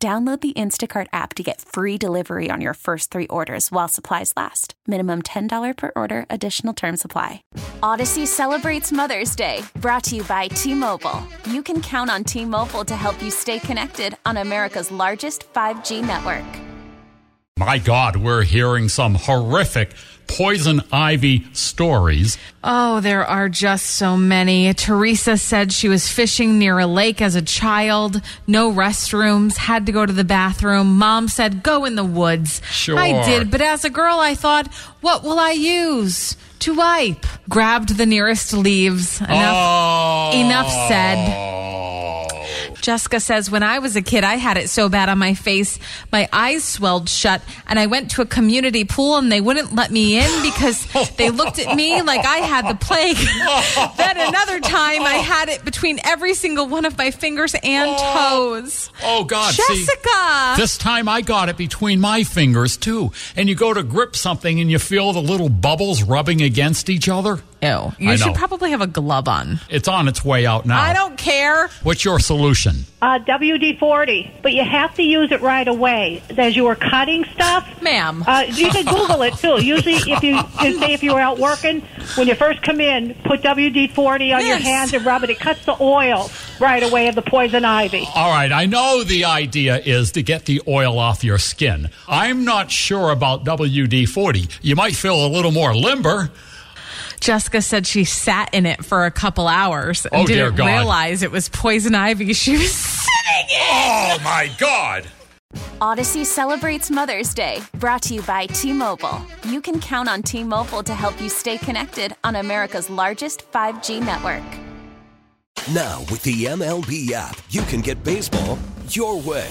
Download the Instacart app to get free delivery on your first three orders while supplies last. Minimum $10 per order, additional term supply. Odyssey celebrates Mother's Day, brought to you by T Mobile. You can count on T Mobile to help you stay connected on America's largest 5G network. My God, we're hearing some horrific poison ivy stories. Oh, there are just so many. Teresa said she was fishing near a lake as a child, no restrooms, had to go to the bathroom. Mom said, go in the woods. Sure. I did, but as a girl, I thought, what will I use? To wipe. Grabbed the nearest leaves. Enough, oh. enough said. Jessica says, when I was a kid, I had it so bad on my face, my eyes swelled shut, and I went to a community pool and they wouldn't let me in because they looked at me like I had the plague. then another time, I had it between every single one of my fingers and oh. toes. Oh, God. Jessica! See, this time I got it between my fingers, too. And you go to grip something and you feel the little bubbles rubbing against each other. Ew. You I should know. probably have a glove on. It's on its way out now. I don't care. What's your solution? Uh, WD 40, but you have to use it right away. As you were cutting stuff, Ma'am. uh, you can Google it too. Usually, if you you say if you were out working, when you first come in, put WD 40 on your hands and rub it. It cuts the oil right away of the poison ivy. All right, I know the idea is to get the oil off your skin. I'm not sure about WD 40. You might feel a little more limber. Jessica said she sat in it for a couple hours and Oh, didn't realize it was poison ivy she was sitting in. Oh, my God. Odyssey celebrates Mother's Day, brought to you by T Mobile. You can count on T Mobile to help you stay connected on America's largest 5G network. Now, with the MLB app, you can get baseball your way.